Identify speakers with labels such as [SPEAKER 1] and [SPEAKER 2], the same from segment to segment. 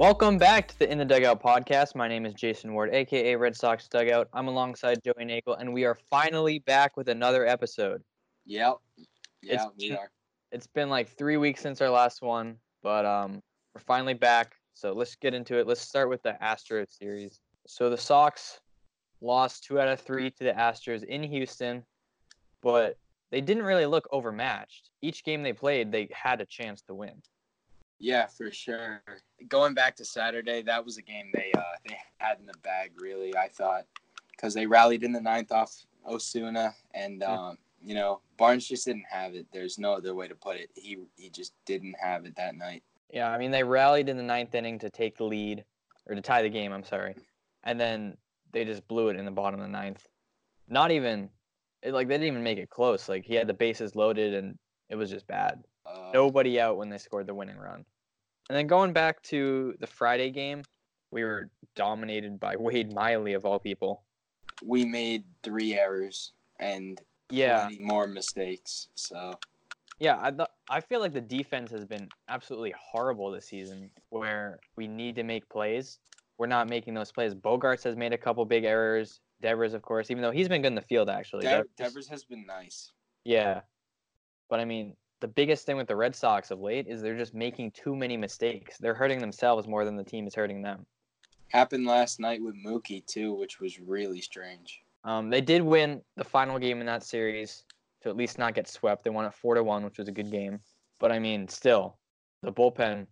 [SPEAKER 1] Welcome back to the In the Dugout podcast. My name is Jason Ward, aka Red Sox Dugout. I'm alongside Joey Nagel, and we are finally back with another episode.
[SPEAKER 2] Yep. Yeah,
[SPEAKER 1] It's-
[SPEAKER 2] we are.
[SPEAKER 1] It's been like three weeks since our last one, but um, we're finally back. So let's get into it. Let's start with the Astros series. So the Sox lost two out of three to the Astros in Houston, but they didn't really look overmatched. Each game they played, they had a chance to win.
[SPEAKER 2] Yeah, for sure. Going back to Saturday, that was a game they uh, they had in the bag. Really, I thought because they rallied in the ninth off Osuna, and um, you know Barnes just didn't have it. There's no other way to put it. He he just didn't have it that night.
[SPEAKER 1] Yeah, I mean they rallied in the ninth inning to take the lead or to tie the game. I'm sorry, and then they just blew it in the bottom of the ninth. Not even it, like they didn't even make it close. Like he had the bases loaded and it was just bad.
[SPEAKER 2] Uh,
[SPEAKER 1] Nobody out when they scored the winning run. And then going back to the Friday game, we were dominated by Wade Miley of all people.
[SPEAKER 2] we made three errors and
[SPEAKER 1] Yeah,
[SPEAKER 2] more mistakes. So
[SPEAKER 1] Yeah, I th- I feel like the defense has been absolutely horrible this season. Where we need to make plays, we're not making those plays. Bogaerts has made a couple big errors. Devers, of course, even though he's been good in the field actually.
[SPEAKER 2] De-
[SPEAKER 1] Devers-
[SPEAKER 2] Devers has been nice.
[SPEAKER 1] yeah, but I mean, the biggest thing with the Red Sox of late is they're just making too many mistakes. They're hurting themselves more than the team is hurting them.
[SPEAKER 2] Happened last night with Mookie too, which was really strange.
[SPEAKER 1] Um, they did win the final game in that series to at least not get swept. They won it four to one, which was a good game. But I mean, still, the bullpen,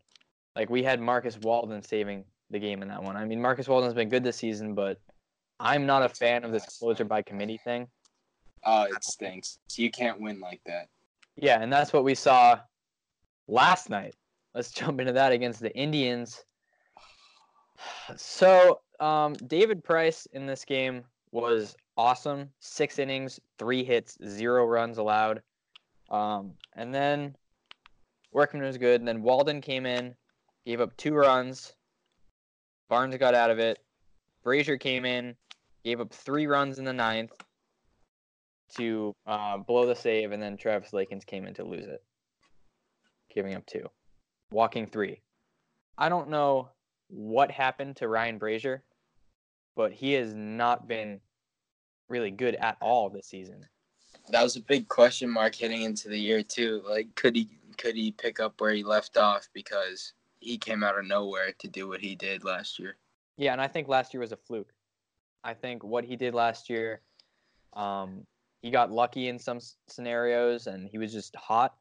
[SPEAKER 1] like we had Marcus Walden saving the game in that one. I mean, Marcus Walden's been good this season, but I'm not a fan of this closer by committee thing.
[SPEAKER 2] Oh, it stinks. You can't win like that.
[SPEAKER 1] Yeah, and that's what we saw last night. Let's jump into that against the Indians. So, um, David Price in this game was awesome. Six innings, three hits, zero runs allowed. Um, and then Workman was good. And then Walden came in, gave up two runs. Barnes got out of it. Brasier came in, gave up three runs in the ninth to uh, blow the save, and then Travis Lakins came in to lose it, giving up two, walking three. I don't know what happened to Ryan Brasier, but he has not been really good at all this season.
[SPEAKER 2] That was a big question mark heading into the year too. Like, could he could he pick up where he left off because he came out of nowhere to do what he did last year?
[SPEAKER 1] Yeah, and I think last year was a fluke. I think what he did last year, um, he got lucky in some s- scenarios, and he was just hot.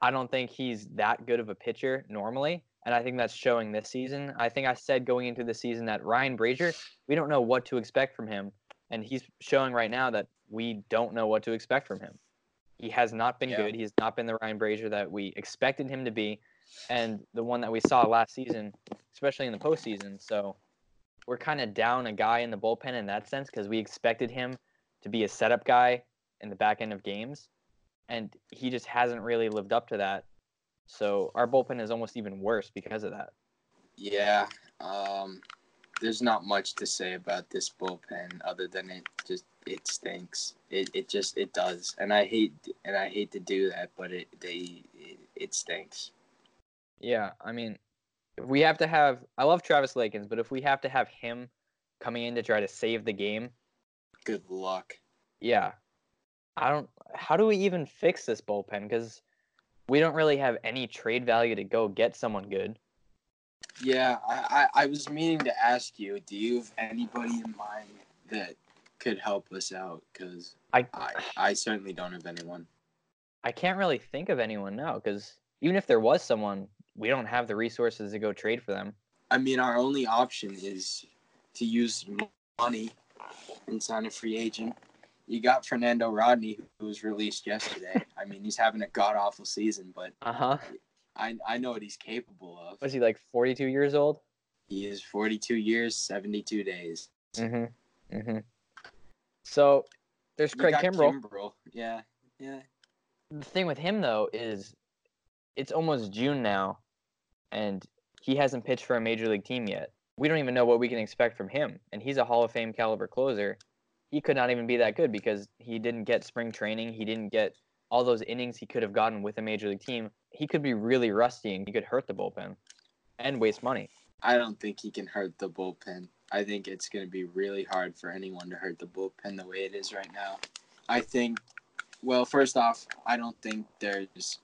[SPEAKER 1] I don't think he's that good of a pitcher normally, and I think that's showing this season. I think I said going into the season that Ryan Brasier, we don't know what to expect from him, and he's showing right now that we don't know what to expect from him. He has not been
[SPEAKER 2] Yeah.
[SPEAKER 1] good. He has not been the Ryan Brasier that we expected him to be, and the one that we saw last season, especially in the postseason. So we're kind of down a guy in the bullpen in that sense because we expected him to be a setup guy in the back end of games, and he just hasn't really lived up to that. So our bullpen is almost even worse because of that.
[SPEAKER 2] Yeah. Um, there's not much to say about this bullpen other than it just it stinks. It, it just it does, and I hate and I hate to do that, but it they it, it stinks.
[SPEAKER 1] Yeah, I mean, if we have to have, I love Travis Lakins, but if we have to have him coming in to try to save the game,
[SPEAKER 2] Good luck.
[SPEAKER 1] yeah, I don't. How do we even fix this bullpen? Because we don't really have any trade value to go get someone good.
[SPEAKER 2] Yeah, I, I, I was meaning to ask you, do you have anybody in mind that could help us out? Because
[SPEAKER 1] I
[SPEAKER 2] I, I certainly don't have anyone.
[SPEAKER 1] I can't really think of anyone now because even if there was someone, we don't have the resources to go trade for them.
[SPEAKER 2] I mean, our only option is to use money and sign a free agent. You got Fernando Rodney, who was released yesterday. I mean, he's having a god awful season, but
[SPEAKER 1] Uh huh.
[SPEAKER 2] I, I know what he's capable of.
[SPEAKER 1] Was he like 42 years old?
[SPEAKER 2] He is 42 years, 72 days.
[SPEAKER 1] Mm hmm. So there's Craig Kimbrell.
[SPEAKER 2] Kimbrel. Yeah, yeah.
[SPEAKER 1] the thing with him though is it's almost June now and he hasn't pitched for a major league team yet. We don't even know what we can expect from him and he's a Hall of Fame caliber closer. He could not even be that good because he didn't get spring training, he didn't get all those innings he could have gotten with a major league team. He could be really rusty and he could hurt the bullpen and waste money.
[SPEAKER 2] I don't think he can hurt the bullpen. I think it's going to be really hard for anyone to hurt the bullpen the way it is right now. I think, well, first off, I don't think there's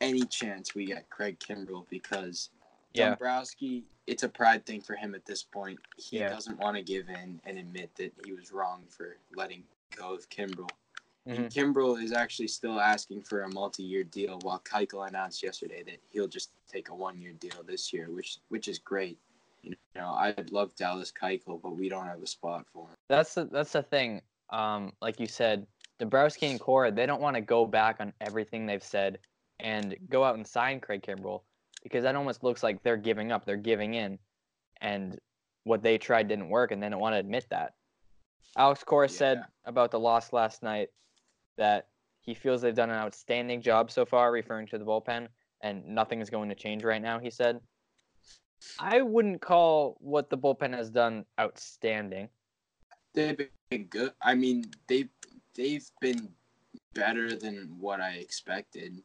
[SPEAKER 2] any chance we get Craig Kimbrel because
[SPEAKER 1] Yeah.
[SPEAKER 2] Dombrowski, it's a pride thing for him at this point. He
[SPEAKER 1] Yeah.
[SPEAKER 2] doesn't want to give in and admit that he was wrong for letting go of Kimbrel.
[SPEAKER 1] Mhm.
[SPEAKER 2] And Kimbrel is actually still asking for a multi-year deal, while Keuchel announced yesterday that he'll just take a one-year deal this year, which which is great. You know, I'd love Dallas Keuchel, but we don't have a spot for him.
[SPEAKER 1] That's the that's the thing. Um, like you said, Dombrowski and Cora, they don't want to go back on everything they've said and go out and sign Craig Kimbrel because that almost looks like they're giving up, they're giving in, and what they tried didn't work, and they don't want to admit that. Alex Cora said about the loss last night that he feels they've done an outstanding job so far, referring to the bullpen, and nothing is going to change right now. He said. I wouldn't call what the bullpen has done outstanding.
[SPEAKER 2] They've been good. I mean, they've they've been better than what I expected.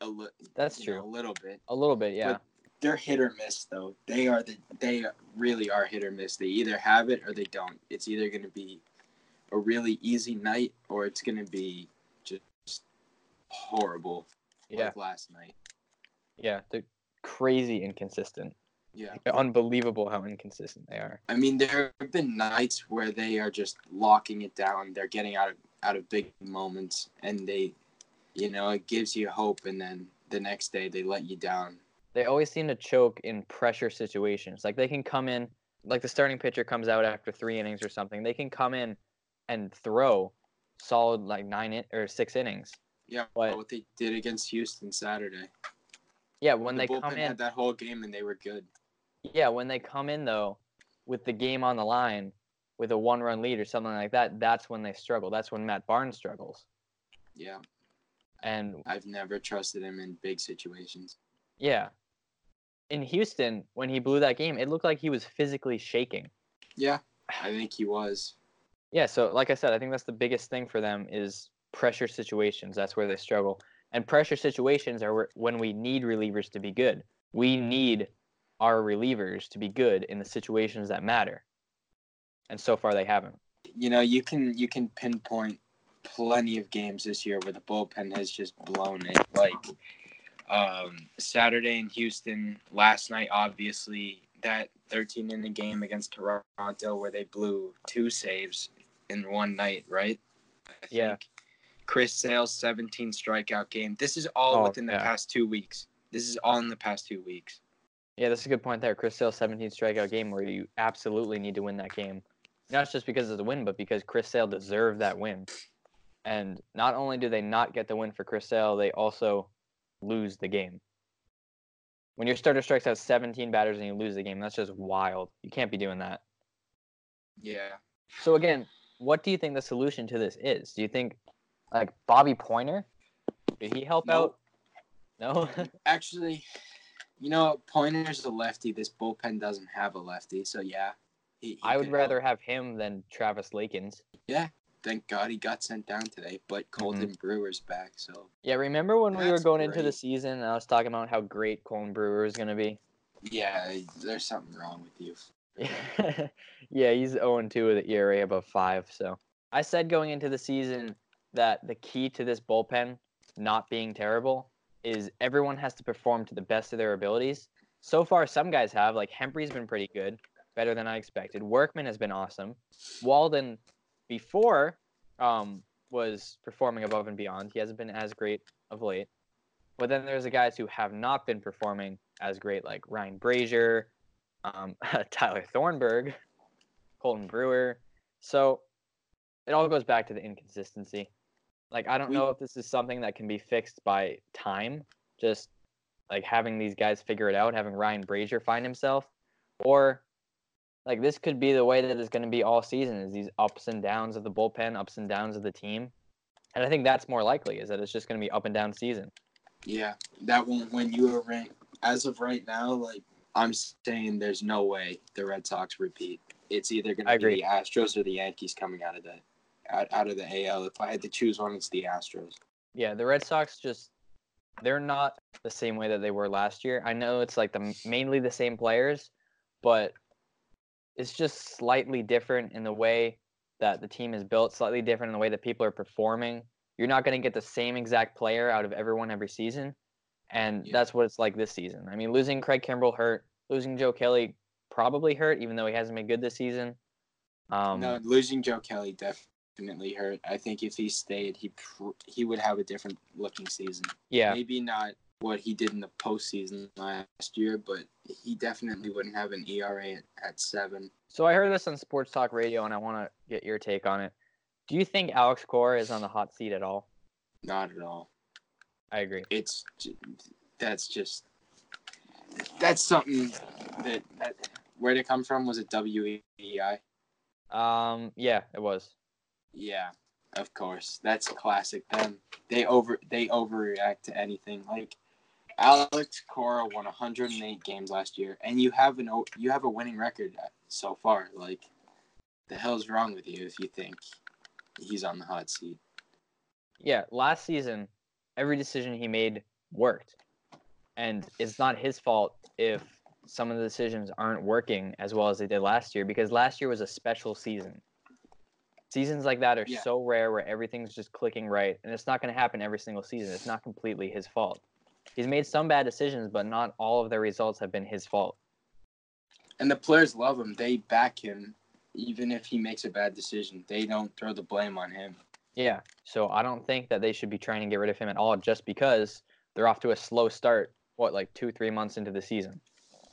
[SPEAKER 2] A li-
[SPEAKER 1] That's
[SPEAKER 2] you know,
[SPEAKER 1] true.
[SPEAKER 2] a little bit.
[SPEAKER 1] A little bit, yeah.
[SPEAKER 2] But they're hit or miss though. They are the they really are hit or miss. They either have it or they don't. It's either going to be a really easy night or it's going to be just horrible
[SPEAKER 1] yeah,
[SPEAKER 2] like last night.
[SPEAKER 1] yeah. They're crazy inconsistent.
[SPEAKER 2] Yeah.
[SPEAKER 1] Unbelievable how inconsistent they are.
[SPEAKER 2] I mean, there have been nights where they are just locking it down. They're getting out of out of big moments, and they, you know, it gives you hope, and then the next day they let you down.
[SPEAKER 1] They always seem to choke in pressure situations. Like they can come in, like the starting pitcher comes out after three innings or something. They can come in and throw solid like nine in, or six innings.
[SPEAKER 2] Yeah,
[SPEAKER 1] But-
[SPEAKER 2] what they did against Houston Saturday.
[SPEAKER 1] Yeah, when
[SPEAKER 2] the
[SPEAKER 1] they come in,
[SPEAKER 2] had that whole game, and they were good.
[SPEAKER 1] yeah, when they come in though, with the game on the line, with a one-run lead or something like that, that's when they struggle. That's when Matt Barnes struggles.
[SPEAKER 2] Yeah,
[SPEAKER 1] And
[SPEAKER 2] I've never trusted him in big situations.
[SPEAKER 1] Yeah. In Houston, when he blew that game, it looked like he was physically shaking.
[SPEAKER 2] Yeah, I think he was.
[SPEAKER 1] Yeah, so like I said, I think that's the biggest thing for them is pressure situations. That's where they struggle. And pressure situations are when we need relievers to be good. We need our relievers to be good in the situations that matter. And so far they haven't.
[SPEAKER 2] You know, you can you can pinpoint plenty of games this year where the bullpen has just blown it. Like um, Saturday in Houston, last night, obviously that 13 inning game against Toronto where they blew two saves in one night, right? I
[SPEAKER 1] Yeah.
[SPEAKER 2] think. Chris Sale's 17 strikeout game. This is all
[SPEAKER 1] Oh,
[SPEAKER 2] within the
[SPEAKER 1] yeah.
[SPEAKER 2] past two weeks. This is all in the past two weeks.
[SPEAKER 1] Yeah, that's a good point there. Chris Sale's 17 strikeout game where you absolutely need to win that game. Not just because of the win, but because Chris Sale deserved that win. And not only do they not get the win for Chris Sale, they also lose the game. When your starter strikes out 17 batters and you lose the game, that's just wild. You can't be doing that.
[SPEAKER 2] Yeah.
[SPEAKER 1] So again, what do you think the solution to this is? Do you think like Bobby Poyner? Did he help
[SPEAKER 2] Nope.
[SPEAKER 1] out? No.
[SPEAKER 2] Actually, you know, Poyner's a lefty. This bullpen doesn't have a lefty, so yeah. he- he
[SPEAKER 1] I would rather
[SPEAKER 2] help.
[SPEAKER 1] have him than Travis Lakins.
[SPEAKER 2] Thank God he got sent down today, but mm-hmm. Colten Brewer's back, so
[SPEAKER 1] Yeah, remember when we were going into the season and I was talking about how great Colten Brewer is going to be?
[SPEAKER 2] yeah, there's something wrong with you.
[SPEAKER 1] yeah, he's 0 2 with an ERA above 5. So I said going into the season that the key to this bullpen not being terrible is everyone has to perform to the best of their abilities. So far, some guys have. Like Hembree's been pretty good, better than I expected. Workman has been awesome. Walden, before, um, was performing above and beyond. He hasn't been as great of late. But then there's the guys who have not been performing as great, like Ryan Brasier, um, Tyler Thornburg, Colten Brewer. So it all goes back to the inconsistency. Like I don't know if this is something that can be fixed by time, just like having these guys figure it out, having Ryan Brasier find himself, or like this could be the way that it's going to be all season is these ups and downs of the bullpen, ups and downs of the team. And I think that's more likely is that it's just going to be up and down season.
[SPEAKER 2] Yeah, that one when you were ranked as of right now, like I'm saying, there's no way the Red Sox repeat. It's either going to be the Astros or the Yankees coming out of the out, out of the AL. If I had to choose one, it's the Astros.
[SPEAKER 1] Yeah, the Red Sox just they're not the same way that they were last year. I know it's like the mainly the same players, but it's just slightly different in the way that the team is built, slightly different in the way that people are performing. You're not going to get the same exact player out of everyone every season, and
[SPEAKER 2] Yeah.
[SPEAKER 1] that's what it's like this season. I mean, losing Craig Kimbrel hurt, losing Joe Kelly probably hurt, even though he hasn't been good this season. Um,
[SPEAKER 2] no, losing Joe Kelly definitely hurt. I think if he stayed, he pr- he would have a different looking season.
[SPEAKER 1] yeah,
[SPEAKER 2] Maybe not what he did in the postseason last year, but he definitely wouldn't have an ERA at, at seven.
[SPEAKER 1] So I heard this on Sports Talk Radio, and I want to get your take on it. Do you think Alex Cora is on the hot seat at all?
[SPEAKER 2] Not at all.
[SPEAKER 1] I agree.
[SPEAKER 2] It's that's just that's something that, that where'd it come from? Was it E WEI?
[SPEAKER 1] Um, yeah, it was.
[SPEAKER 2] Yeah, of course. That's classic. Them they over they overreact to anything. Like Alex Cora won 108 games last year, and you have an you have a winning record uh, so far. Like the hell's wrong with you if you think he's on the hot seat?
[SPEAKER 1] Yeah, last season, every decision he made worked, and it's not his fault if some of the decisions aren't working as well as they did last year because last year was a special season. Seasons like that are
[SPEAKER 2] Yeah.
[SPEAKER 1] so rare where everything's just clicking right, and it's not going to happen every single season. It's not completely his fault. He's made some bad decisions, but not all of the results have been his fault.
[SPEAKER 2] And the players love him. They back him, even if he makes a bad decision. They don't throw the blame on him.
[SPEAKER 1] Yeah, so I don't think that they should be trying to get rid of him at all just because they're off to a slow start. What, like two, three months into the season?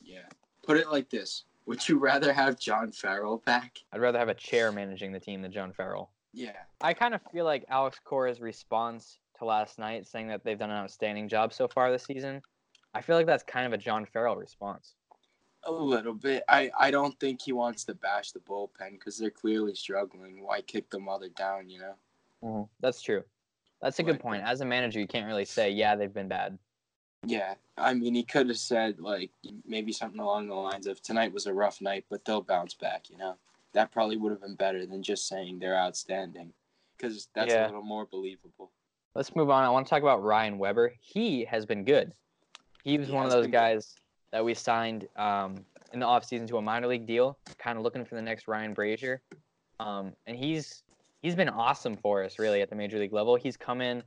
[SPEAKER 2] Yeah. Put it like this: Would you rather have John Farrell back?
[SPEAKER 1] I'd rather have a chair managing the team than John Farrell.
[SPEAKER 2] Yeah.
[SPEAKER 1] I kind of feel like Alex Cora's response to last night, saying that they've done an outstanding job so far this season, I feel like that's kind of a John Farrell response.
[SPEAKER 2] A little bit. I, I don't think he wants to bash the bullpen because they're clearly struggling. Why kick them while they're down, you know? Hmm.
[SPEAKER 1] That's true. That's a good point. As a manager, you can't really say, yeah, they've been bad.
[SPEAKER 2] Yeah. I mean, he could have said, like, maybe something along the lines of tonight was a rough night, but they'll bounce back, you know? That probably would have been better than just saying they're outstanding because that's
[SPEAKER 1] Yeah.
[SPEAKER 2] a little more believable.
[SPEAKER 1] Let's move on. I want to talk about Ryan Weber. He has been good. He was
[SPEAKER 2] He
[SPEAKER 1] one of those
[SPEAKER 2] been good.
[SPEAKER 1] guys that we signed um, in the offseason to a minor league deal, kind of looking for the next Ryan Brasier. Um, and he's he's been awesome for us, really, at the major league level. He's come in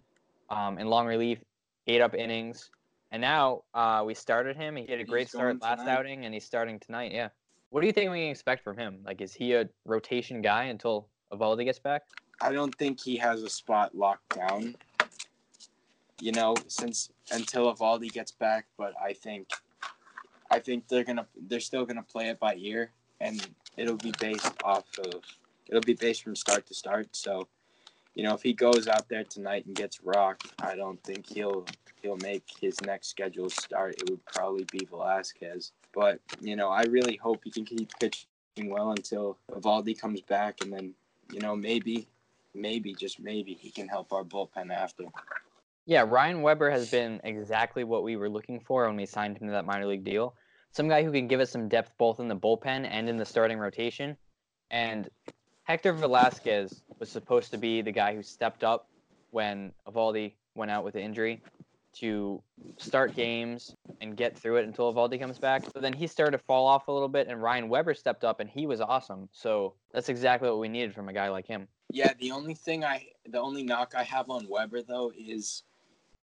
[SPEAKER 1] um, in long relief, ate up innings, and now uh, we started him. He had a great start last
[SPEAKER 2] tonight.
[SPEAKER 1] outing, and he's starting tonight. Yeah. What do you think we can expect from him? Like, is he a rotation guy until Eovaldi gets back?
[SPEAKER 2] I don't think he has a spot locked down. You know, since until Eovaldi gets back, but I think, I think they're gonna they're still gonna play it by ear, and it'll be based off of it'll be based from start to start. So, you know, if he goes out there tonight and gets rocked, I don't think he'll he'll make his next scheduled start. It would probably be Velazquez, but you know, I really hope he can keep pitching well until Eovaldi comes back, and then you know maybe maybe just maybe he can help our bullpen after.
[SPEAKER 1] Yeah, Ryan Weber has been exactly what we were looking for when we signed him to that minor league deal. Some guy who can give us some depth both in the bullpen and in the starting rotation. And Hector Velazquez was supposed to be the guy who stepped up when Eovaldi went out with the injury to start games and get through it until Eovaldi comes back. But then he started to fall off a little bit, and Ryan Weber stepped up, and he was awesome. So that's exactly what we needed from a guy like him.
[SPEAKER 2] Yeah, the only thing I the only knock I have on Weber though is,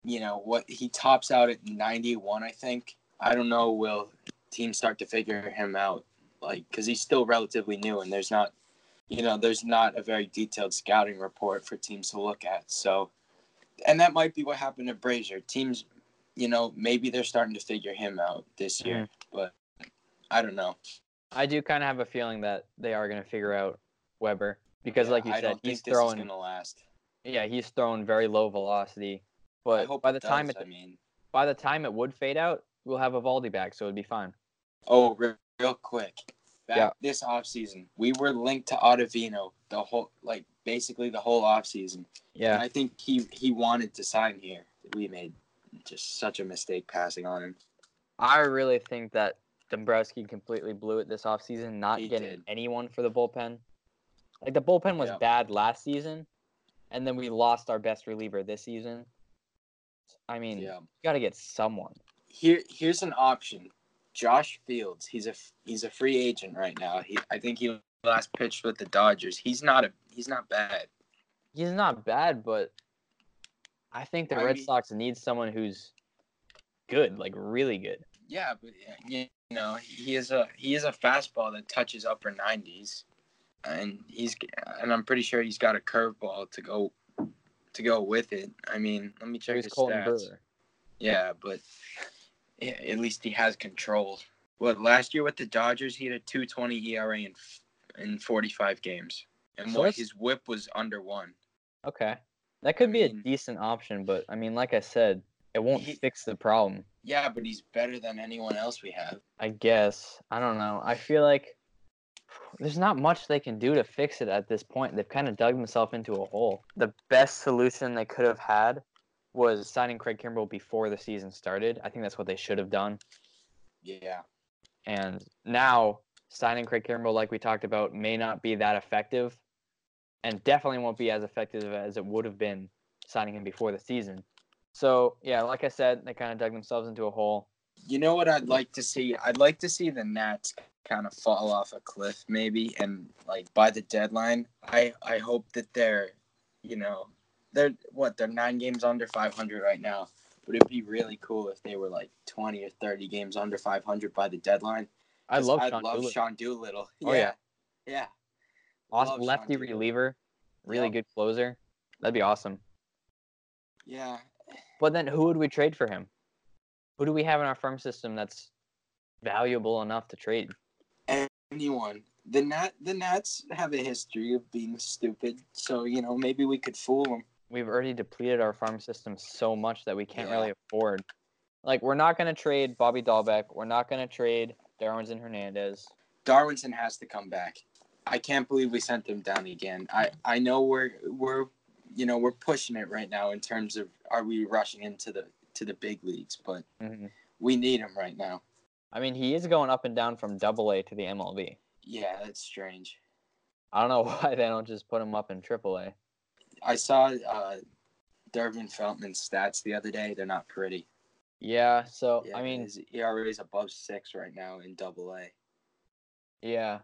[SPEAKER 2] you know, what he tops out at 91. I think I don't know will teams start to figure him out like because he's still relatively new and there's not, you know, there's not a very detailed scouting report for teams to look at. So, and that might be what happened to Brasier. Teams, you know, maybe they're starting to figure him out this year, mm-hmm. but I don't know.
[SPEAKER 1] I do kind of have a feeling that they are going to figure out Weber because,
[SPEAKER 2] Yeah,
[SPEAKER 1] like you
[SPEAKER 2] I
[SPEAKER 1] said, he's throwing.
[SPEAKER 2] is gonna last.
[SPEAKER 1] Yeah, he's throwing very low velocity.
[SPEAKER 2] I
[SPEAKER 1] But
[SPEAKER 2] hope
[SPEAKER 1] by the time it
[SPEAKER 2] I mean.
[SPEAKER 1] by the time it would fade out, we'll have Eovaldi back, so it'd be fine.
[SPEAKER 2] Oh, real, real quick. Back
[SPEAKER 1] Yeah.
[SPEAKER 2] this offseason, we were linked to Ottavino the whole, like, basically the whole offseason. And
[SPEAKER 1] Yeah,
[SPEAKER 2] I think he, he wanted to sign here. We made just such a mistake passing on him.
[SPEAKER 1] I really think that Dombrowski completely blew it this offseason, not
[SPEAKER 2] He
[SPEAKER 1] getting
[SPEAKER 2] did.
[SPEAKER 1] anyone for the bullpen. Like the bullpen was
[SPEAKER 2] Yeah.
[SPEAKER 1] bad last season, and then we lost our best reliever this season. I mean,
[SPEAKER 2] Yeah.
[SPEAKER 1] you got to get someone.
[SPEAKER 2] Here, here's an option. Josh Fields. He's a he's a free agent right now. He I think he last pitched with the Dodgers. He's not a he's not bad.
[SPEAKER 1] He's not bad, but I think the
[SPEAKER 2] I
[SPEAKER 1] Red
[SPEAKER 2] mean-
[SPEAKER 1] Sox need someone who's good, like really good.
[SPEAKER 2] Yeah, but you know he is a he is a fastball that touches upper nineties, and he's and I'm pretty sure he's got a curveball to go to go with it. I mean, let me check his
[SPEAKER 1] Colten
[SPEAKER 2] stats.
[SPEAKER 1] Brewer.
[SPEAKER 2] Yeah, but yeah, at least he has control. What last year with the Dodgers, he had a 2.20 ERA in in 45 games, and
[SPEAKER 1] So
[SPEAKER 2] what his WHIP was under one.
[SPEAKER 1] Okay. That could be a decent option, but I mean, like I said, it won't
[SPEAKER 2] He-
[SPEAKER 1] fix the problem.
[SPEAKER 2] Yeah, but he's better than anyone else we have.
[SPEAKER 1] I guess. I don't know. I feel like there's not much they can do to fix it at this point. They've kind of dug themselves into a hole. The best solution they could have had was signing Craig Kimbrel before the season started. I think that's what they should have done.
[SPEAKER 2] Yeah,
[SPEAKER 1] And now signing Craig Kimbrel, like we talked about, may not be that effective, and definitely won't be as effective as it would have been signing him before the season. So yeah, like I said, they kind of dug themselves into a hole.
[SPEAKER 2] you know what I'd like to see? I'd like to see the Nats kind of fall off a cliff, maybe, and like by the deadline, I I hope that they're, you know, they're what they're nine games under 500 right now. But it'd be really cool if they were like 20 or 30 games under 500 by the deadline.
[SPEAKER 1] i love
[SPEAKER 2] I
[SPEAKER 1] Sean
[SPEAKER 2] love
[SPEAKER 1] Doolittle.
[SPEAKER 2] Sean Doolittle.
[SPEAKER 1] Oh, yeah.
[SPEAKER 2] yeah.
[SPEAKER 1] Awesome
[SPEAKER 2] love Sean
[SPEAKER 1] lefty
[SPEAKER 2] Doolittle.
[SPEAKER 1] reliever, really good closer. That'd be awesome.
[SPEAKER 2] Yeah.
[SPEAKER 1] But then who would we trade for him? Who do we have in our farm system that's valuable enough to trade?
[SPEAKER 2] Anyone. The Nat the Nats have a history of being stupid, so you know maybe we could fool them.
[SPEAKER 1] We've already depleted our farm system so much that we can't
[SPEAKER 2] Yeah.
[SPEAKER 1] really afford. Like we're not gonna trade Bobby Dalbec. We're not gonna trade Darwinzon Hernandez.
[SPEAKER 2] Darwinzon has to come back. I can't believe we sent him down again. I I know we're we're you know we're pushing it right now in terms of are we rushing into the to the big leagues, but
[SPEAKER 1] Mhm.
[SPEAKER 2] we need him right now.
[SPEAKER 1] I mean, he is going up and down from Double A to the MLB.
[SPEAKER 2] Yeah, that's strange.
[SPEAKER 1] I don't know why they don't just put him up in Triple A.
[SPEAKER 2] I saw uh, Durbin Feltman's stats the other day. They're not pretty.
[SPEAKER 1] Yeah. So
[SPEAKER 2] Yeah,
[SPEAKER 1] I mean,
[SPEAKER 2] his ERA is above six right now in Double A.
[SPEAKER 1] yeah,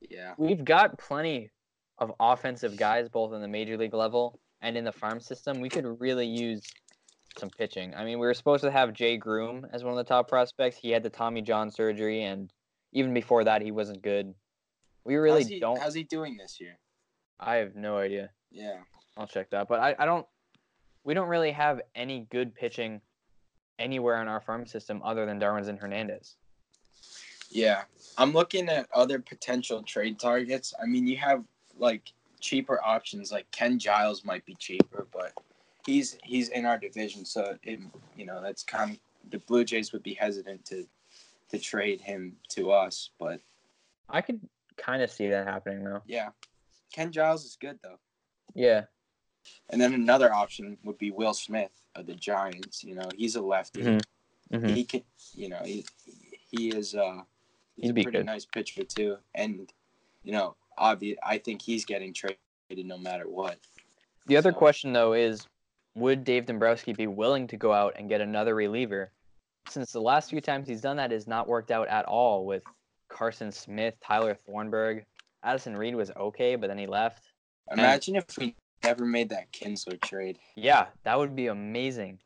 [SPEAKER 2] Yeah,
[SPEAKER 1] we've got plenty of offensive guys both in the major league level and in the farm system. We could really use some pitching. I mean, we were supposed to have Jay Groome as one of the top prospects. He had the Tommy John surgery, and even before that, he wasn't good. We really
[SPEAKER 2] how's he,
[SPEAKER 1] don't.
[SPEAKER 2] How's he doing this year?
[SPEAKER 1] I have no idea.
[SPEAKER 2] Yeah,
[SPEAKER 1] I'll check that. But I, I don't. We don't really have any good pitching anywhere in our farm system other than Darwinzon Hernandez.
[SPEAKER 2] yeah. I'm looking at other potential trade targets. I mean, you have like cheaper options. Like Ken Giles might be cheaper, but he's he's in our division, so it, you know that's kind of the Blue Jays would be hesitant to to trade him to us. But
[SPEAKER 1] I could kind of see that happening though.
[SPEAKER 2] yeah, Ken Giles is good though.
[SPEAKER 1] Yeah.
[SPEAKER 2] And then another option would be Will Smith of the Giants. You know, he's a lefty.
[SPEAKER 1] Mhm. Mhm.
[SPEAKER 2] He can, you know, he he is uh he's
[SPEAKER 1] He'd
[SPEAKER 2] a pretty
[SPEAKER 1] good.
[SPEAKER 2] nice pitcher too. And you know, obvious I think he's getting traded no matter what.
[SPEAKER 1] The other
[SPEAKER 2] So-
[SPEAKER 1] question though is, would Dave Dombrowski be willing to go out and get another reliever? Since the last few times he's done that has not worked out at all with Carson Smith, Tyler Thornburg. Addison Reed was okay, but then he left.
[SPEAKER 2] Imagine if we never made that Kinsler trade.
[SPEAKER 1] Yeah, that would be amazing.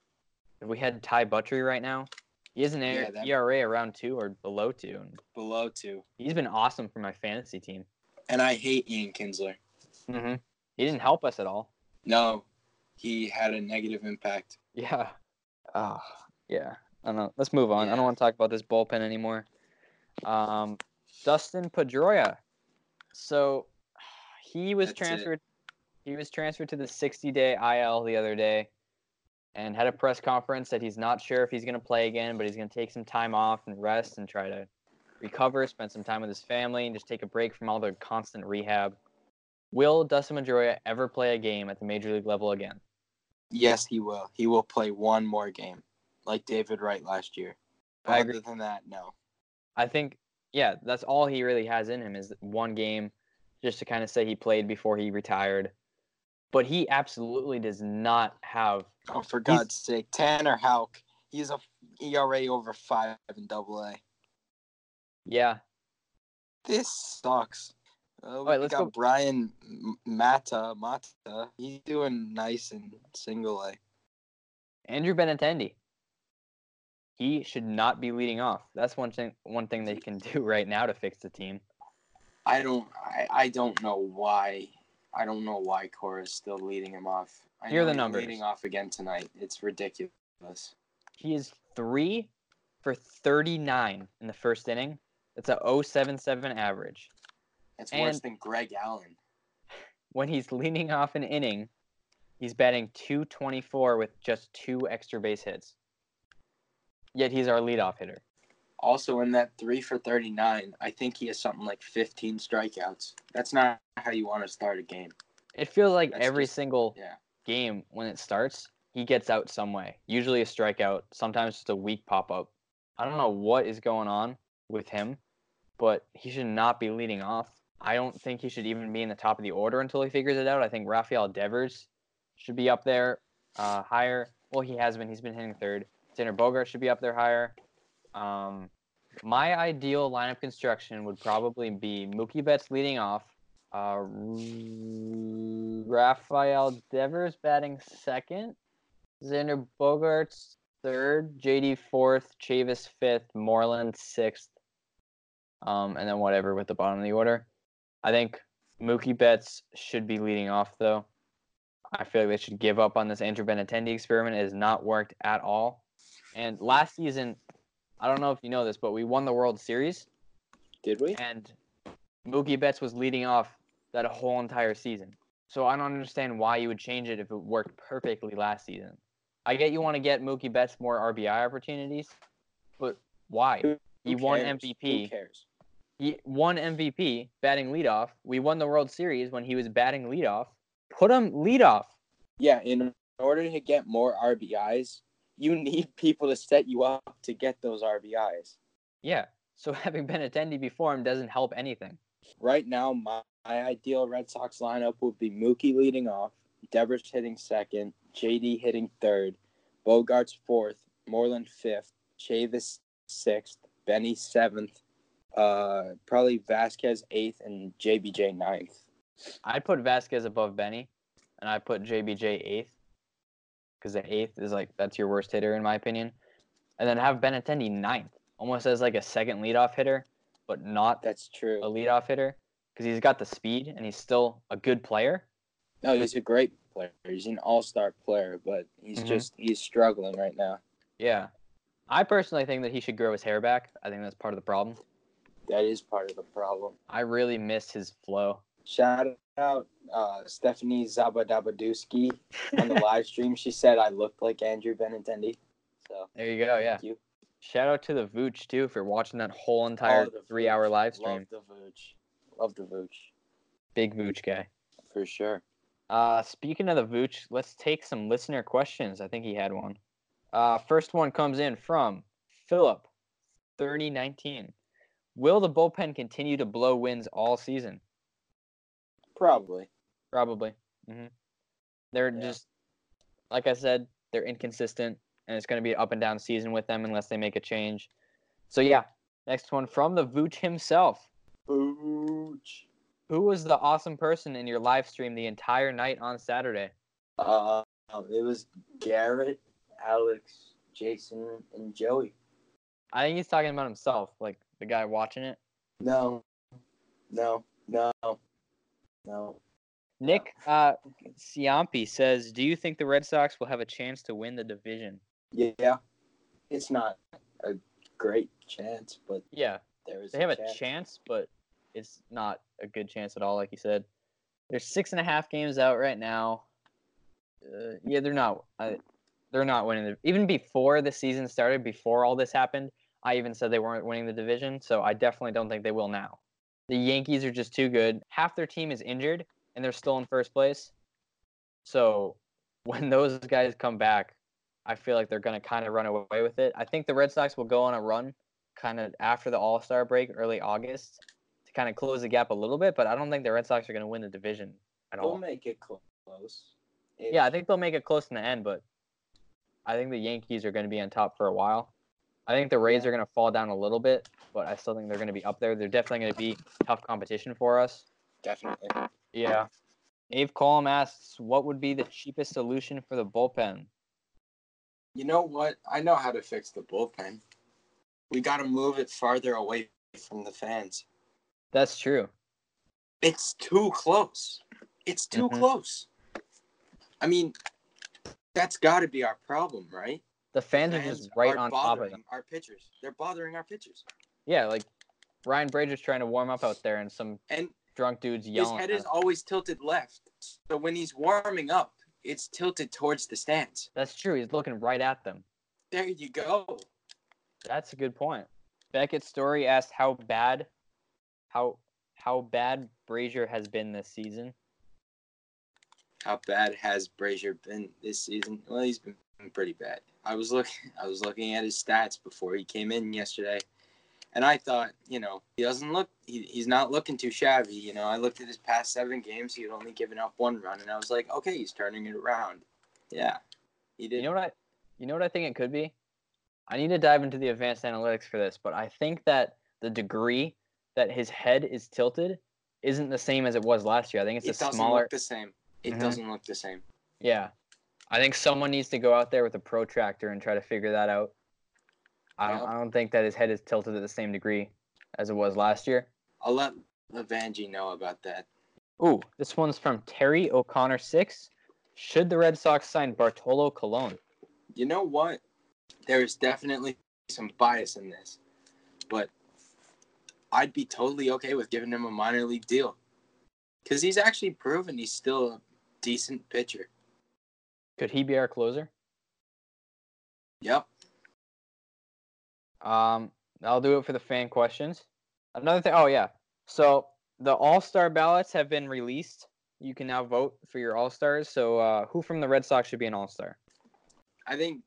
[SPEAKER 1] If we had Ty Buttrey right now, he has an
[SPEAKER 2] Yeah, that-
[SPEAKER 1] ERA around two or below two, and
[SPEAKER 2] Below two.
[SPEAKER 1] he's been awesome for my fantasy team.
[SPEAKER 2] And I hate Ian Kinsler.
[SPEAKER 1] Mm-hmm. He didn't help us at all.
[SPEAKER 2] No, he had a negative impact.
[SPEAKER 1] Yeah. Oh, yeah. I don't know. Let's move on. I don't want to talk about this bullpen anymore. Um, Dustin Pedroia. So he was
[SPEAKER 2] That's it.
[SPEAKER 1] transferred. He was transferred to the 60-day IL the other day, and had a press conference that he's not sure if he's going to play again, but he's going to take some time off and rest and try to recover, spend some time with his family, and just take a break from all the constant rehab. Will Dustin Pedroia ever play a game at the major league level again?
[SPEAKER 2] Yes, he will. He will play one more game, like David Wright last year. But other than that, no.
[SPEAKER 1] I think, yeah, that's all he really has in him is one game, just to kind of say he played before he retired. But he absolutely does not have.
[SPEAKER 2] Oh, for God's sake, Tanner Houck. He's a ERA over five in Double A.
[SPEAKER 1] Yeah.
[SPEAKER 2] This sucks. Uh, we
[SPEAKER 1] right, let's
[SPEAKER 2] got
[SPEAKER 1] go-
[SPEAKER 2] Bryan Mata. Mata. He's doing nice in single A.
[SPEAKER 1] Andrew Benintendi. He should not be leading off. That's one thing one thing they can do right now to fix the team.
[SPEAKER 2] I don't. I, I don't know why. I don't know why Cora is still leading him off. I
[SPEAKER 1] Here are the
[SPEAKER 2] he's
[SPEAKER 1] numbers.
[SPEAKER 2] Leading off again tonight. It's ridiculous.
[SPEAKER 1] He is three for 39 in the first inning. That's a 077 average.
[SPEAKER 2] It's worse than Greg Allen.
[SPEAKER 1] When he's leading off an inning, he's batting 224 with just two extra base hits. Yet he's our leadoff hitter.
[SPEAKER 2] Also, in that three for thirty-nine, I think he has something like fifteen strikeouts. That's not how you want to start a game.
[SPEAKER 1] It feels like
[SPEAKER 2] That's
[SPEAKER 1] every
[SPEAKER 2] just-
[SPEAKER 1] single
[SPEAKER 2] yeah.
[SPEAKER 1] game when it starts, he gets out some way. Usually a strikeout, sometimes just a weak pop up. I don't know what is going on with him, but he should not be leading off. I don't think he should even be in the top of the order until he figures it out. I think Rafael Devers should be up there uh, higher. Well, he has been. He's been hitting third. Tanner Bogart should be up there higher. Um, my ideal lineup construction would probably be Mookie Betts leading off, uh, Rafael Devers batting second, Xander Bogaerts third, JD fourth, Chavis fifth, Moreland sixth, um, and then whatever with the bottom of the order. I think Mookie Betts should be leading off though. I feel like they should give up on this Andrew Benintendi experiment. It has not worked at all. And last season, I don't know if you know this, but we won the World Series,
[SPEAKER 2] Did we?
[SPEAKER 1] and Mookie Betts was leading off that whole entire season. So I don't understand why you would change it if it worked perfectly last season. I get you want to get Mookie Betts more RBI opportunities, but why?
[SPEAKER 2] Who
[SPEAKER 1] He won? MVP.
[SPEAKER 2] Who cares?
[SPEAKER 1] He won MVP batting leadoff. We won the World Series when he was batting leadoff. Put him leadoff.
[SPEAKER 2] Yeah, in order to get more RBIs, you need people to set you up to get those RBIs.
[SPEAKER 1] Yeah. So having Benintendi before him doesn't help anything.
[SPEAKER 2] Right now, my, my ideal Red Sox lineup would be Mookie leading off, Devers hitting second, JD hitting third, Bogaerts fourth, Moreland fifth, Chavis sixth, Benny seventh, uh, probably Vazquez eighth, and JBJ ninth.
[SPEAKER 1] I'd put Vazquez above Benny, and I put JBJ eighth, because the eighth is like that's your worst hitter in my opinion, and then have Benintendi ninth, almost as like a second leadoff hitter, but not
[SPEAKER 2] That's true.
[SPEAKER 1] a leadoff hitter, because he's got the speed and he's still a good player.
[SPEAKER 2] No, he's a great player. He's an all-star player, but he's
[SPEAKER 1] Mhm.
[SPEAKER 2] just he's struggling right now.
[SPEAKER 1] Yeah, I personally think that he should grow his hair back. I think that's part of the problem.
[SPEAKER 2] That is part of the problem.
[SPEAKER 1] I really miss his flow.
[SPEAKER 2] Shout out uh, Stephanie Zabadabaduski on the live stream. She said I looked like Andrew Benintendi. So
[SPEAKER 1] There you go. Yeah.
[SPEAKER 2] thank you.
[SPEAKER 1] Shout out to the Vooch too for watching that whole entire
[SPEAKER 2] Oh,
[SPEAKER 1] three-hour live stream.
[SPEAKER 2] Love the Vooch. Love the Vooch
[SPEAKER 1] Big Vooch guy.
[SPEAKER 2] for sure.
[SPEAKER 1] Uh, speaking of the Vooch, let's take some listener questions. I think he had one. Uh, first one comes in from Philip, thirty nineteen. Will the bullpen continue to blow wins all season?
[SPEAKER 2] Probably.
[SPEAKER 1] Probably. hmm They're
[SPEAKER 2] Yeah.
[SPEAKER 1] just, like I said, they're inconsistent, and it's going to be an up and down season with them unless they make a change. So yeah, next one from the Vooch himself.
[SPEAKER 2] Vooch.
[SPEAKER 1] Who was the awesome person in your live stream the entire night on Saturday?
[SPEAKER 2] Uh, it was Garrett, Alex, Jason, and Joey.
[SPEAKER 1] I think he's talking about himself, like the guy watching it.
[SPEAKER 2] No, no, no, no.
[SPEAKER 1] Nick uh, Ciampi says, "Do you think the Red Sox will have a chance to win the division?"
[SPEAKER 2] Yeah, it's not a great chance, but
[SPEAKER 1] Yeah,
[SPEAKER 2] there is.
[SPEAKER 1] they have a chance, but it's not a good chance at all, like you said. They're six and a half games out right now. Uh, yeah, they're not. I, they're not winning. The, even before the season started, before all this happened, I even said they weren't winning the division. So I definitely don't think they will now. The Yankees are just too good. Half their team is injured, and they're still in first place. So when those guys come back, I feel like they're going to kind of run away with it. I think the Red Sox will go on a run kind of after the All Star break, early August, to kind of close the gap a little bit. But I don't think the Red Sox are going to win the division at all.
[SPEAKER 2] make it close.
[SPEAKER 1] Yeah, I think they'll make it close in the end, but I think the Yankees are going to be on top for a while. I think the Rays are going to fall down a little bit, but I still think they're going to be up there. They're definitely going to be tough competition for us.
[SPEAKER 2] Definitely.
[SPEAKER 1] Yeah. Ave Column asks, what would be the cheapest solution for the bullpen?
[SPEAKER 2] You know what? I know how to fix the bullpen. We got to move it farther away from the fans.
[SPEAKER 1] That's true.
[SPEAKER 2] It's too close. It's too
[SPEAKER 1] Mhm.
[SPEAKER 2] close. I mean, that's got to be our problem, right?
[SPEAKER 1] The fans are just right
[SPEAKER 2] are
[SPEAKER 1] on top of them.
[SPEAKER 2] Our pitchers. They're bothering our pitchers.
[SPEAKER 1] Yeah, like Ryan Brasier's trying to warm up out there, and some
[SPEAKER 2] And
[SPEAKER 1] drunk dudes yelling.
[SPEAKER 2] his
[SPEAKER 1] head
[SPEAKER 2] is always tilted left. So when he's warming up, it's tilted towards the stands.
[SPEAKER 1] That's true. He's looking right at them.
[SPEAKER 2] There you go.
[SPEAKER 1] That's a good point. Beckett Story asked how bad, how how bad Brasier has been this season.
[SPEAKER 2] How bad has Brasier been this season? Well, he's been pretty bad. I was looking I was looking at his stats before he came in yesterday. And I thought, you know, he doesn't look he, he's not looking too shabby. You know, I looked at his past seven games, he had only given up one run and I was like, okay, he's turning it around. Yeah. He did
[SPEAKER 1] You know what I, you know what I think it could be. I need to dive into the advanced analytics for this, but I think that the degree that his head is tilted isn't the same as it was last year. I think it's
[SPEAKER 2] it
[SPEAKER 1] a
[SPEAKER 2] doesn't
[SPEAKER 1] smaller.
[SPEAKER 2] look the same. It
[SPEAKER 1] Mhm.
[SPEAKER 2] doesn't look the same.
[SPEAKER 1] Yeah, I think someone needs to go out there with a protractor and try to figure that out. I don't. I don't think that his head is tilted at the same degree as it was last year.
[SPEAKER 2] I'll let Levangie know about that.
[SPEAKER 1] Ooh, this one's from Terry O'Connor six. Should the Red Sox sign Bartolo Colon?
[SPEAKER 2] You know what? There is definitely some bias in this, but I'd be totally okay with giving him a minor league deal because he's actually proven he's still a decent pitcher.
[SPEAKER 1] Could he be our closer?
[SPEAKER 2] Yep.
[SPEAKER 1] Um, I'll do it for the fan questions. Another thing. Oh yeah. So the All Star ballots have been released. You can now vote for your All Stars. So uh, who from the Red Sox should be an All Star?
[SPEAKER 2] I think,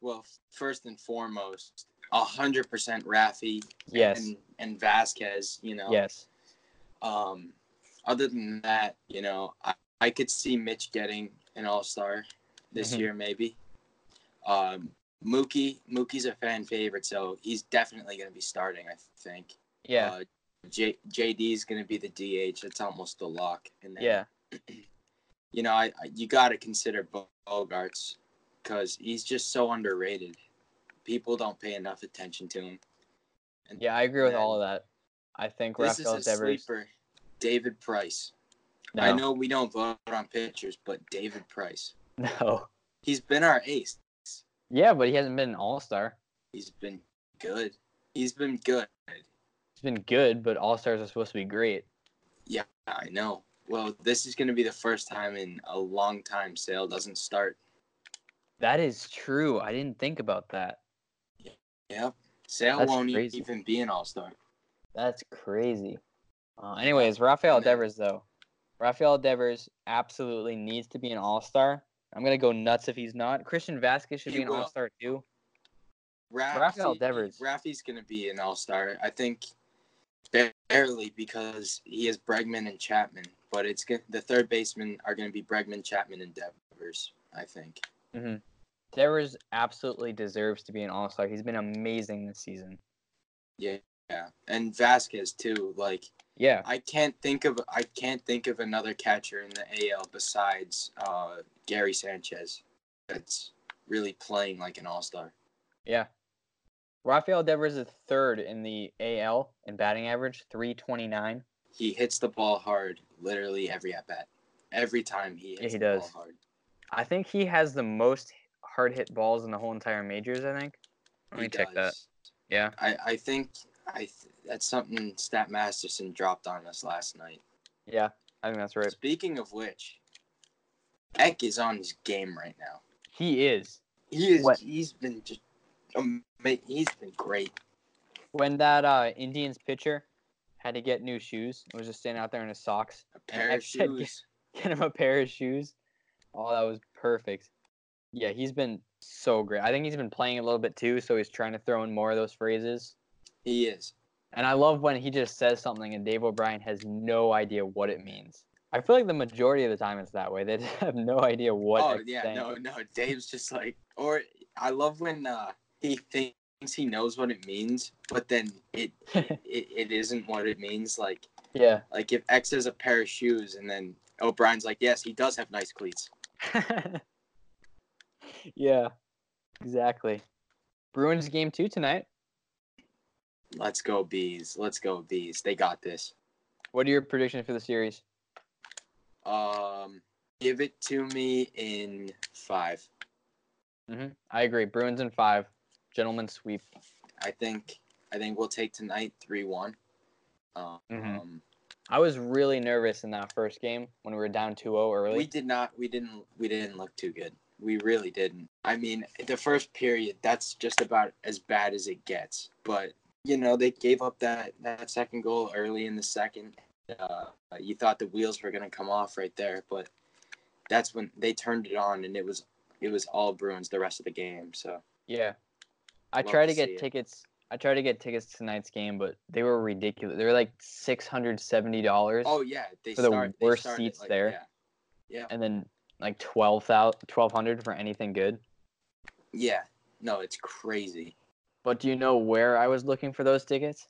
[SPEAKER 2] well, first and foremost, hundred percent Rafi
[SPEAKER 1] Yes.
[SPEAKER 2] and and Vazquez. You know.
[SPEAKER 1] Yes.
[SPEAKER 2] Um, other than that, you know, I, I could see Mitch getting an All Star this
[SPEAKER 1] Mhm.
[SPEAKER 2] year, maybe. Um, Mookie, Mookie's a fan favorite, so he's definitely going to be starting. I think.
[SPEAKER 1] Yeah.
[SPEAKER 2] Uh, J, JD's going to be the DH. It's almost a lock. And then,
[SPEAKER 1] yeah.
[SPEAKER 2] You know, I, I you got to consider Bogaerts because he's just so underrated. People don't pay enough attention to him. And
[SPEAKER 1] Yeah. I agree with all of that. I think
[SPEAKER 2] This
[SPEAKER 1] Rafael
[SPEAKER 2] is a
[SPEAKER 1] Devers.
[SPEAKER 2] sleeper. David Price.
[SPEAKER 1] No.
[SPEAKER 2] I know we don't vote on pitchers, but David Price.
[SPEAKER 1] No.
[SPEAKER 2] He's been our ace.
[SPEAKER 1] Yeah, but he hasn't been an All Star.
[SPEAKER 2] He's been good. He's been good.
[SPEAKER 1] He's been good, but All Stars are supposed to be great.
[SPEAKER 2] Yeah, I know. Well, this is going to be the first time in a long time Sale doesn't start.
[SPEAKER 1] That is true. I didn't think about that.
[SPEAKER 2] Yep. Sale
[SPEAKER 1] That's
[SPEAKER 2] won't
[SPEAKER 1] crazy.
[SPEAKER 2] even be an all star.
[SPEAKER 1] That's crazy. Uh, anyways, Rafael Devers though. Rafael Devers absolutely needs to be an All Star. I'm gonna go nuts if he's not. Christian Vazquez should
[SPEAKER 2] He
[SPEAKER 1] be an. All Star too.
[SPEAKER 2] Rafael
[SPEAKER 1] Devers.
[SPEAKER 2] Rafi's going to be an all star. I think barely because he has Bregman and Chapman, but it's good. The third basemen are going to be Bregman, Chapman, and Devers. I think. Mm-hmm.
[SPEAKER 1] Devers absolutely deserves to be an All Star. He's been amazing this season.
[SPEAKER 2] Yeah, Yeah, and Vazquez too. Like
[SPEAKER 1] Yeah,
[SPEAKER 2] I can't think of I can't think of another catcher in the AL besides uh, Gary Sanchez that's really playing like an all star.
[SPEAKER 1] yeah. Rafael Devers is third in the AL in batting average, 329.
[SPEAKER 2] He hits the ball hard literally every at bat. Every time he hits
[SPEAKER 1] Yeah, he
[SPEAKER 2] the
[SPEAKER 1] does.
[SPEAKER 2] ball hard.
[SPEAKER 1] I think he has the most hard hit balls in the whole entire majors. I think. Let
[SPEAKER 2] He
[SPEAKER 1] me check that. Yeah.
[SPEAKER 2] I, I think I th- that's something Stat Masterson dropped on us last night.
[SPEAKER 1] Yeah, I think that's right.
[SPEAKER 2] Speaking of which, Eck is on his game right now.
[SPEAKER 1] He is.
[SPEAKER 2] He is.
[SPEAKER 1] What?
[SPEAKER 2] He's been just. Um, he's been great.
[SPEAKER 1] When that uh, Indians pitcher had to get new shoes, was just standing out there in his socks,
[SPEAKER 2] A pair of
[SPEAKER 1] said,
[SPEAKER 2] shoes.
[SPEAKER 1] get him a pair of shoes. Oh, that was perfect. Yeah, he's been so great. I think he's been playing a little bit too, so he's trying to throw in more of those phrases.
[SPEAKER 2] He is.
[SPEAKER 1] And I love when he just says something and Dave O'Brien has no idea what it means. I feel like the majority of the time it's that way. They have no idea what.
[SPEAKER 2] oh yeah,
[SPEAKER 1] saying.
[SPEAKER 2] no, no. Dave's just like, or I love when uh, he thinks he knows what it means, but then it it, it isn't what it means. Like
[SPEAKER 1] yeah.
[SPEAKER 2] like if X has a pair of shoes and then O'Brien's like, yes, he does have nice cleats.
[SPEAKER 1] yeah. Exactly. Bruins game two tonight.
[SPEAKER 2] Let's go bees. Let's go bees. They got this.
[SPEAKER 1] What are your predictions for the series?
[SPEAKER 2] Um, give it to me in five.
[SPEAKER 1] hmm I agree. Bruins in five. Gentlemen sweep.
[SPEAKER 2] I think I think we'll take tonight three one. Um,
[SPEAKER 1] Mhm. I was really nervous in that first game when we were down 2-0 early.
[SPEAKER 2] we did not we didn't we didn't look too good. We really didn't. I mean, the first period that's just about as bad as it gets. But you know, they gave up that that second goal early in the second. Uh, you thought the wheels were gonna come off right there, but that's when they turned it on, and it was it was all Bruins the rest of the game. So
[SPEAKER 1] Yeah. I tried
[SPEAKER 2] to
[SPEAKER 1] to get
[SPEAKER 2] see it.
[SPEAKER 1] tickets. I tried to get tickets to tonight's game, but they were ridiculous. They were like six hundred seventy dollars,
[SPEAKER 2] oh yeah, they
[SPEAKER 1] For the
[SPEAKER 2] start,
[SPEAKER 1] worst
[SPEAKER 2] started,
[SPEAKER 1] seats
[SPEAKER 2] like,
[SPEAKER 1] there.
[SPEAKER 2] Yeah, yeah,
[SPEAKER 1] and then like 1200 for anything good.
[SPEAKER 2] yeah. No, it's crazy.
[SPEAKER 1] But do you know where I was looking for those tickets?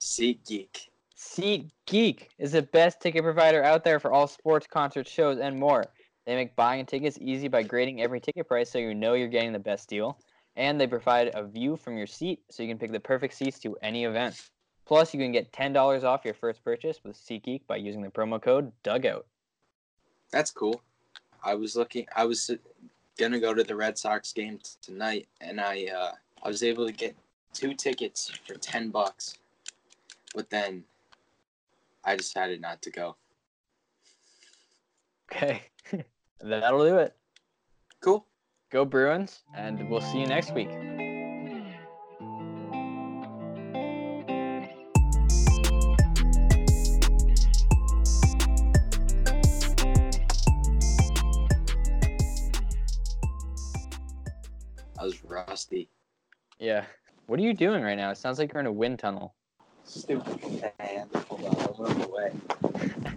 [SPEAKER 2] Seat Geek.
[SPEAKER 1] SeatGeek is the best ticket provider out there for all sports, concerts, shows, and more. They make buying tickets easy by grading every ticket price so you know you're getting the best deal. And they provide a view from your seat so you can pick the perfect seats to any event. Plus, you can get $10 off your first purchase with SeatGeek by using the promo code DUGOUT.
[SPEAKER 2] That's cool. I was looking. I was gonna go to the Red Sox game t- tonight, and I uh, I was able to get two tickets for ten bucks, but then I decided not to go.
[SPEAKER 1] Okay. That'll do it.
[SPEAKER 2] Cool.
[SPEAKER 1] Go Bruins, and we'll see you next week. Yeah. What are you doing right now? It sounds like you're in a wind tunnel.
[SPEAKER 2] Stupid man. Hold on, I'll move away.